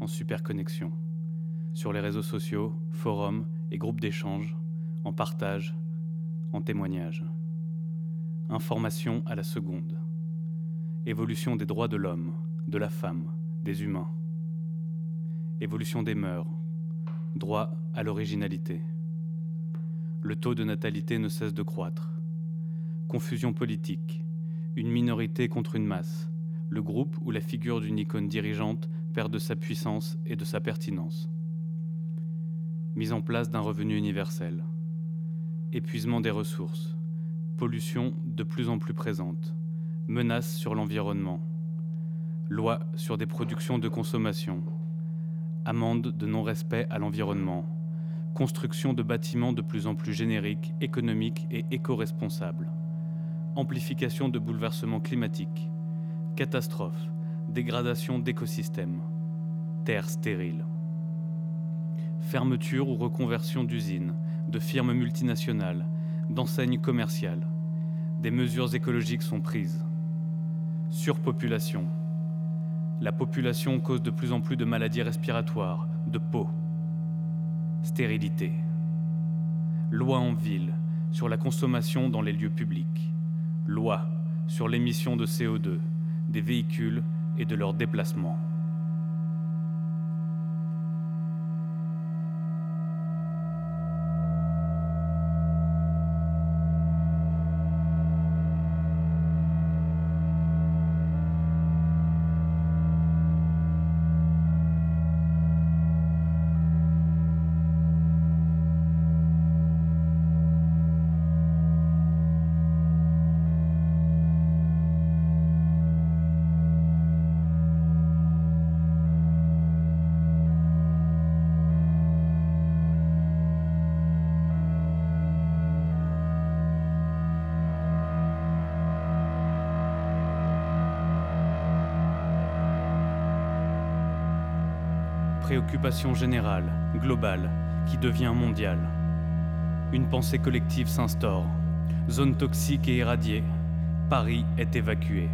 en superconnexion sur les réseaux sociaux, forums et groupes d'échange, en partage, en témoignage. Information à la seconde. Évolution des droits de l'homme, de la femme, des humains. Évolution des mœurs. Droit à l'originalité. Le taux de natalité ne cesse de croître. Confusion politique. Une minorité contre une masse. Le groupe ou la figure d'une icône dirigeante perd de sa puissance et de sa pertinence. Mise en place d'un revenu universel. Épuisement des ressources. Pollution de plus en plus présente. Menaces sur l'environnement. Loi sur des productions de consommation. Amende de non-respect à l'environnement. Construction de bâtiments de plus en plus génériques, économiques et éco-responsables. Amplification de bouleversements climatiques. Catastrophes. Dégradation d'écosystèmes. Terre stérile. Fermeture ou reconversion d'usines, de firmes multinationales, d'enseignes commerciales. Des mesures écologiques sont prises. Surpopulation. La population cause de plus en plus de maladies respiratoires, de peau. Stérilité. Loi en ville sur la consommation dans les lieux publics. Loi sur l'émission de CO2 des véhicules et de leurs déplacements. Préoccupation générale, globale, qui devient mondiale. Une pensée collective s'instaure. Zone toxique et irradiée. Paris est évacué.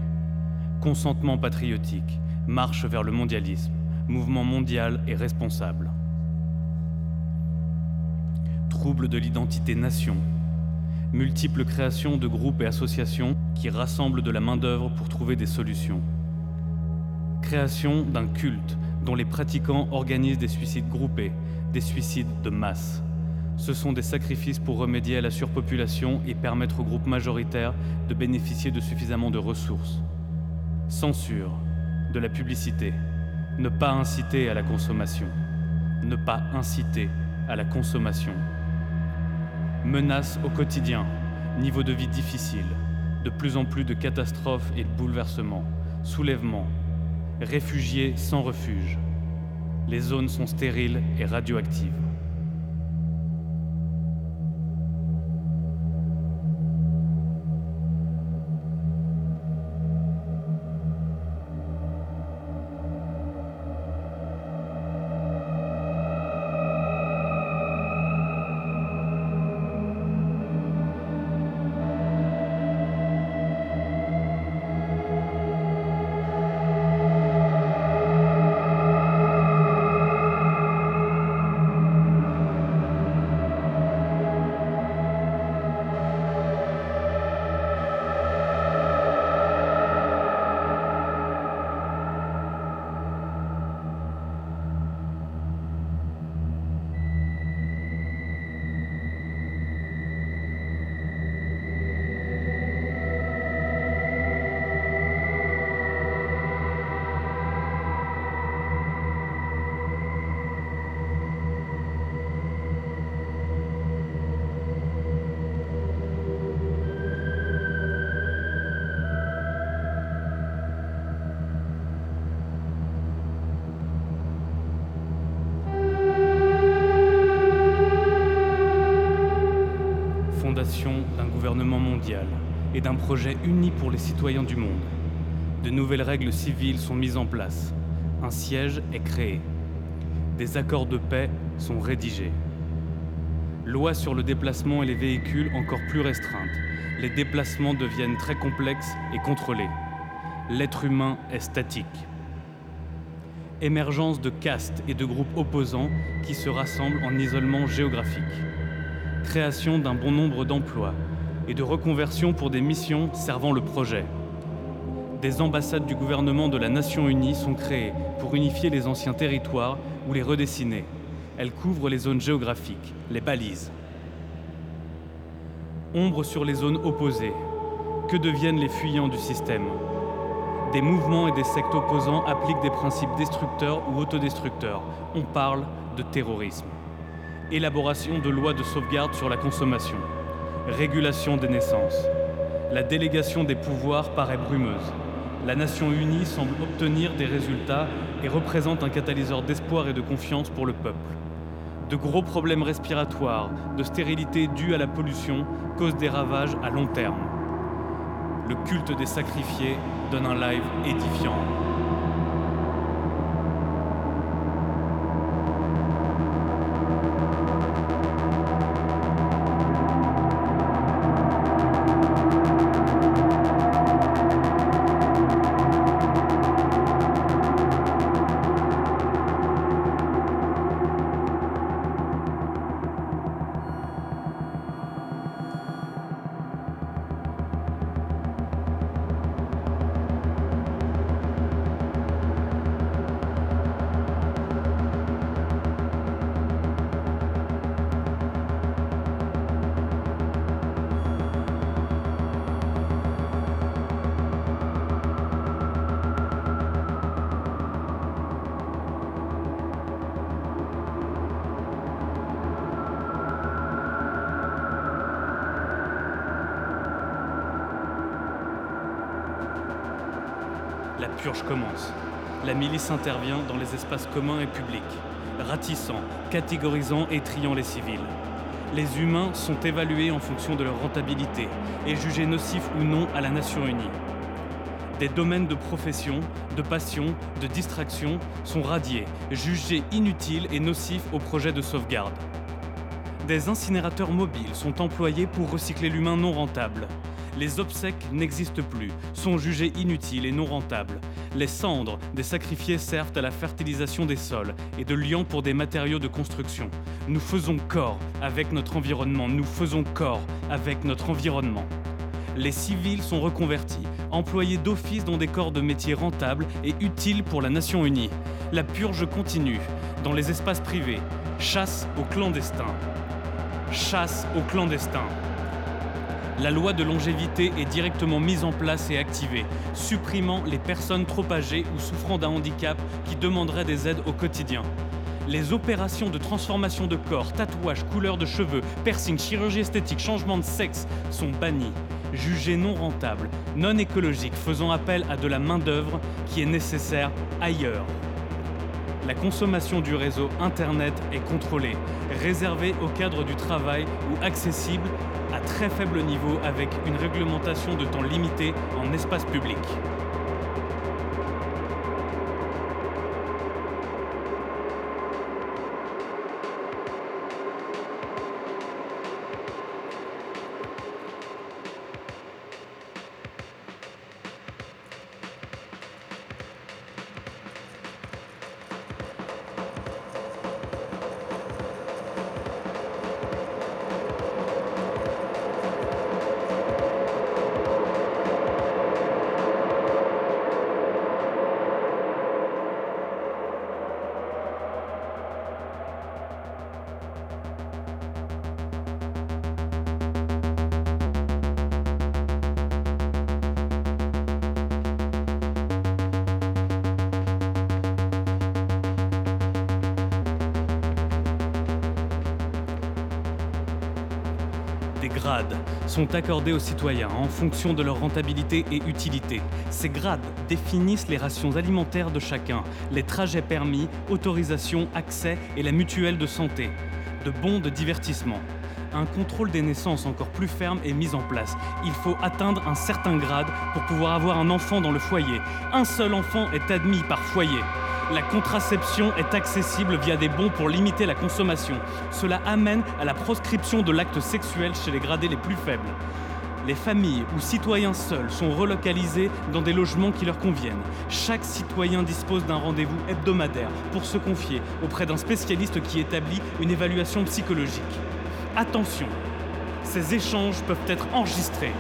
Consentement patriotique. Marche vers le mondialisme. Mouvement mondial et responsable. Trouble de l'identité nation. Multiples créations de groupes et associations qui rassemblent de la main-d'œuvre pour trouver des solutions. Création d'un culte dont les pratiquants organisent des suicides groupés, des suicides de masse. Ce sont des sacrifices pour remédier à la surpopulation et permettre aux groupes majoritaires de bénéficier de suffisamment de ressources. Censure, de la publicité, ne pas inciter à la consommation, ne pas inciter à la consommation. Menaces au quotidien, niveau de vie difficile, de plus en plus de catastrophes et de bouleversements, soulèvements, réfugiés sans refuge. Les zones sont stériles et radioactives. Et d'un projet uni pour les citoyens du monde. De nouvelles règles civiles sont mises en place. Un siège est créé. Des accords de paix sont rédigés. Loi sur le déplacement et les véhicules encore plus restreintes. Les déplacements deviennent très complexes et contrôlés. L'être humain est statique. émergence de castes et de groupes opposants qui se rassemblent en isolement géographique, création d'un bon nombre d'emplois et de reconversion pour des missions servant le projet. Des ambassades du gouvernement de la Nation Unie sont créées pour unifier les anciens territoires ou les redessiner. Elles couvrent les zones géographiques, les balises. Ombre sur les zones opposées. Que deviennent les fuyants du système? Des mouvements et des sectes opposants appliquent des principes destructeurs ou autodestructeurs. On parle de terrorisme. Élaboration de lois de sauvegarde sur la consommation. Régulation des naissances. La délégation des pouvoirs paraît brumeuse. La Nation unie semble obtenir des résultats et représente un catalyseur d'espoir et de confiance pour le peuple. De gros problèmes respiratoires, de stérilité due à la pollution causent des ravages à long terme. Le culte des sacrifiés donne un live édifiant. La purge commence. La milice intervient dans les espaces communs et publics, ratissant, catégorisant et triant les civils. Les humains sont évalués en fonction de leur rentabilité et jugés nocifs ou non à la Nation unie. Des domaines de profession, de passion, de distraction sont radiés, jugés inutiles et nocifs au projet de sauvegarde. Des incinérateurs mobiles sont employés pour recycler l'humain non rentable. Les obsèques n'existent plus, sont jugées inutiles et non rentables. Les cendres des sacrifiés servent à la fertilisation des sols et de liant pour des matériaux de construction. Nous faisons corps avec notre environnement, nous faisons corps avec notre environnement. Les civils sont reconvertis, employés d'office dans des corps de métiers rentables et utiles pour la nation unie. La purge continue, dans les espaces privés. Chasse aux clandestins. Chasse aux clandestins. La loi de longévité est directement mise en place et activée, supprimant les personnes trop âgées ou souffrant d'un handicap qui demanderaient des aides au quotidien. Les opérations de transformation de corps, tatouages, couleur de cheveux, piercing, chirurgie esthétique, changement de sexe sont bannis, jugés non rentables, non écologiques, faisant appel à de la main-d'œuvre qui est nécessaire ailleurs. La consommation du réseau Internet est contrôlée, réservée au cadre du travail ou accessible à très faible niveau avec une réglementation de temps limité en espace public. Des grades sont accordés aux citoyens en fonction de leur rentabilité et utilité. Ces grades définissent les rations alimentaires de chacun, les trajets permis, autorisations, accès et la mutuelle de santé, de bons de divertissement. Un contrôle des naissances encore plus ferme est mis en place. Il faut atteindre un certain grade pour pouvoir avoir un enfant dans le foyer. Un seul enfant est admis par foyer. La contraception est accessible via des bons pour limiter la consommation. Cela amène à la proscription de l'acte sexuel chez les gradés les plus faibles. Les familles ou citoyens seuls sont relocalisés dans des logements qui leur conviennent. Chaque citoyen dispose d'un rendez-vous hebdomadaire pour se confier auprès d'un spécialiste qui établit une évaluation psychologique. Attention, ces échanges peuvent être enregistrés.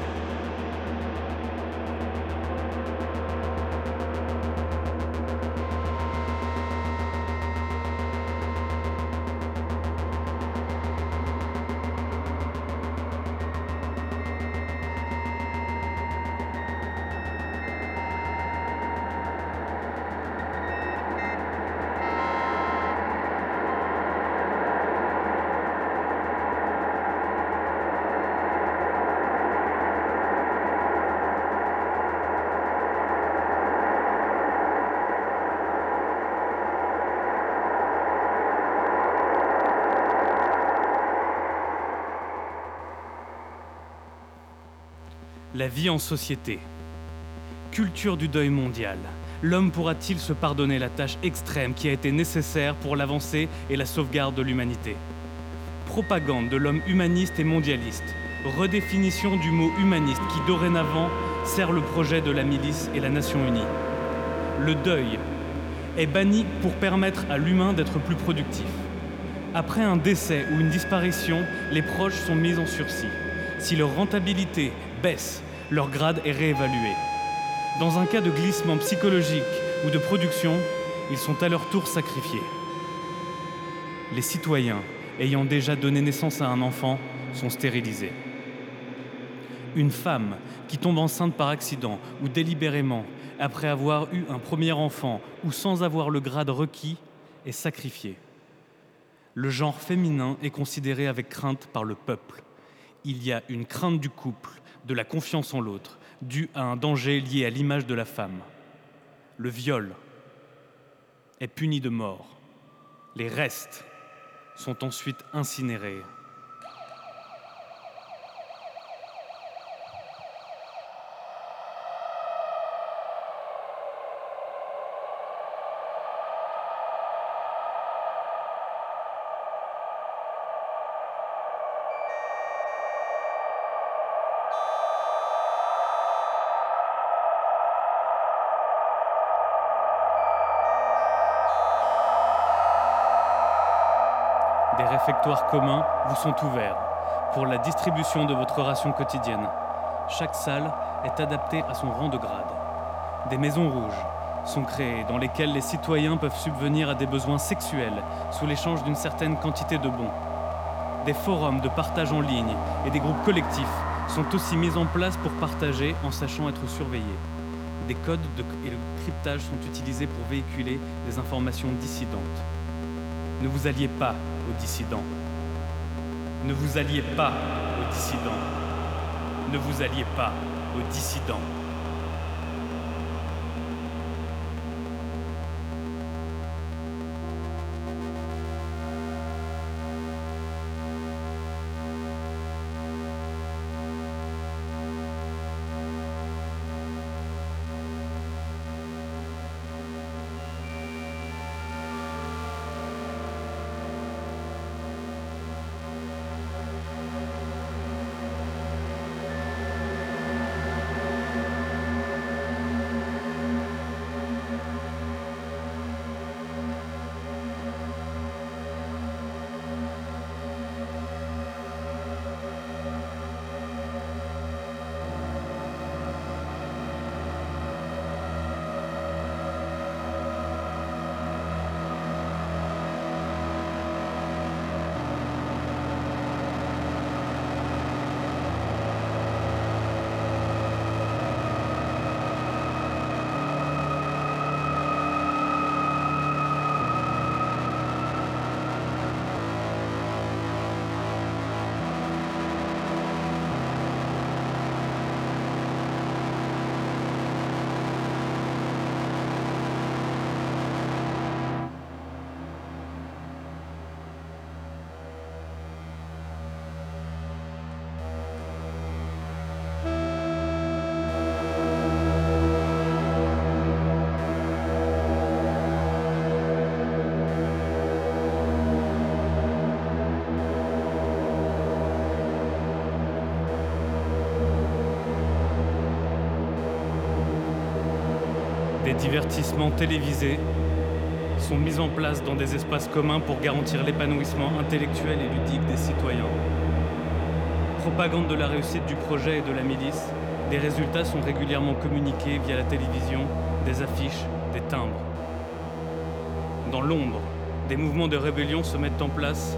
La vie en société. Culture du deuil mondial. L'homme pourra-t-il se pardonner la tâche extrême qui a été nécessaire pour l'avancée et la sauvegarde de l'humanité? Propagande de l'homme humaniste et mondialiste. Redéfinition du mot humaniste qui dorénavant sert le projet de la milice et la nation unie. Le deuil est banni pour permettre à l'humain d'être plus productif. Après un décès ou une disparition, les proches sont mis en sursis. Si leur rentabilité baisse, leur grade est réévalué. Dans un cas de glissement psychologique ou de production, ils sont à leur tour sacrifiés. Les citoyens ayant déjà donné naissance à un enfant sont stérilisés. Une femme qui tombe enceinte par accident ou délibérément après avoir eu un premier enfant ou sans avoir le grade requis est sacrifiée. Le genre féminin est considéré avec crainte par le peuple. Il y a une crainte du couple de la confiance en l'autre, due à un danger lié à l'image de la femme. Le viol est puni de mort. Les restes sont ensuite incinérés. Réfectoires communs vous sont ouverts pour la distribution de votre ration quotidienne. Chaque salle est adaptée à son rang de grade. Des maisons rouges sont créées dans lesquelles les citoyens peuvent subvenir à des besoins sexuels sous l'échange d'une certaine quantité de bons. Des forums de partage en ligne et des groupes collectifs sont aussi mis en place pour partager en sachant être surveillés. Des codes de, et le cryptage sont utilisés pour véhiculer des informations dissidentes. Ne vous alliez pas aux dissidents. Ne vous alliez pas aux dissidents. Ne vous alliez pas aux dissidents. Divertissements télévisés sont mis en place dans des espaces communs pour garantir l'épanouissement intellectuel et ludique des citoyens. Propagande de la réussite du projet et de la milice, des résultats sont régulièrement communiqués via la télévision, des affiches, des timbres. Dans l'ombre, des mouvements de rébellion se mettent en place,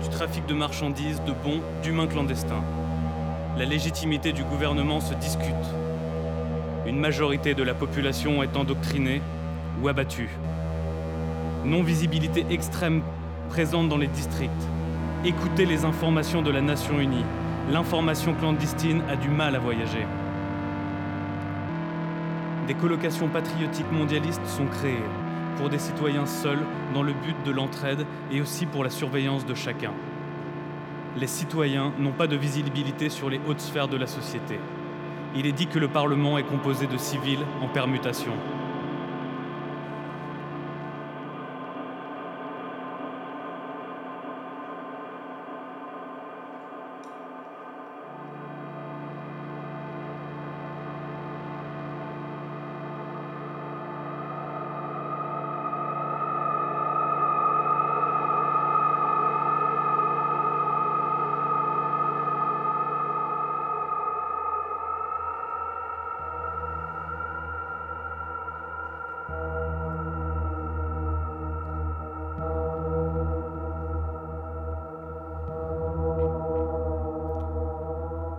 du trafic de marchandises, de bons, d'humains clandestins. La légitimité du gouvernement se discute. Une majorité de la population est endoctrinée ou abattue. Non-visibilité extrême présente dans les districts. Écoutez les informations de la Nation Unie. L'information clandestine a du mal à voyager. Des colocations patriotiques mondialistes sont créées pour des citoyens seuls dans le but de l'entraide et aussi pour la surveillance de chacun. Les citoyens n'ont pas de visibilité sur les hautes sphères de la société. Il est dit que le Parlement est composé de civils en permutation.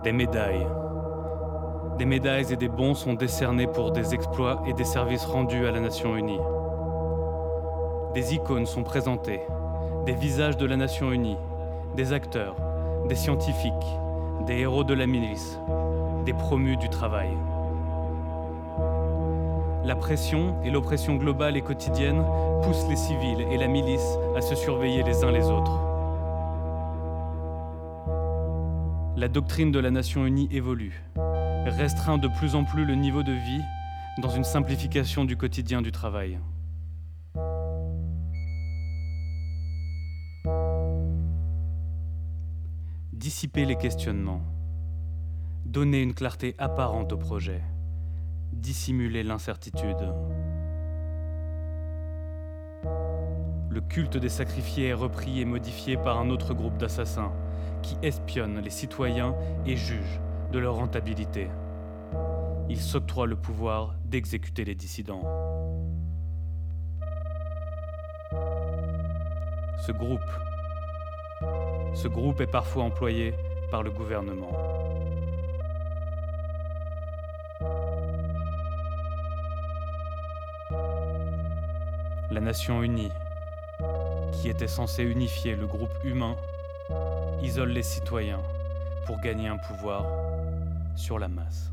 Des médailles. Des médailles et des bons sont décernés pour des exploits et des services rendus à la Nation unie. Des icônes sont présentées, des visages de la Nation unie, des acteurs, des scientifiques, des héros de la milice, des promus du travail. La pression et l'oppression globale et quotidienne poussent les civils et la milice à se surveiller les uns les autres. La doctrine de la Nation unie évolue, restreint de plus en plus le niveau de vie dans une simplification du quotidien du travail. Dissiper les questionnements, donner une clarté apparente au projet, dissimuler l'incertitude. Le culte des sacrifiés est repris et modifié par un autre groupe d'assassins qui espionnent les citoyens et jugent de leur rentabilité. Ils s'octroient le pouvoir d'exécuter les dissidents. Ce groupe, ce groupe est parfois employé par le gouvernement. La Nation unie, qui était censée unifier le groupe humain isole les citoyens pour gagner un pouvoir sur la masse.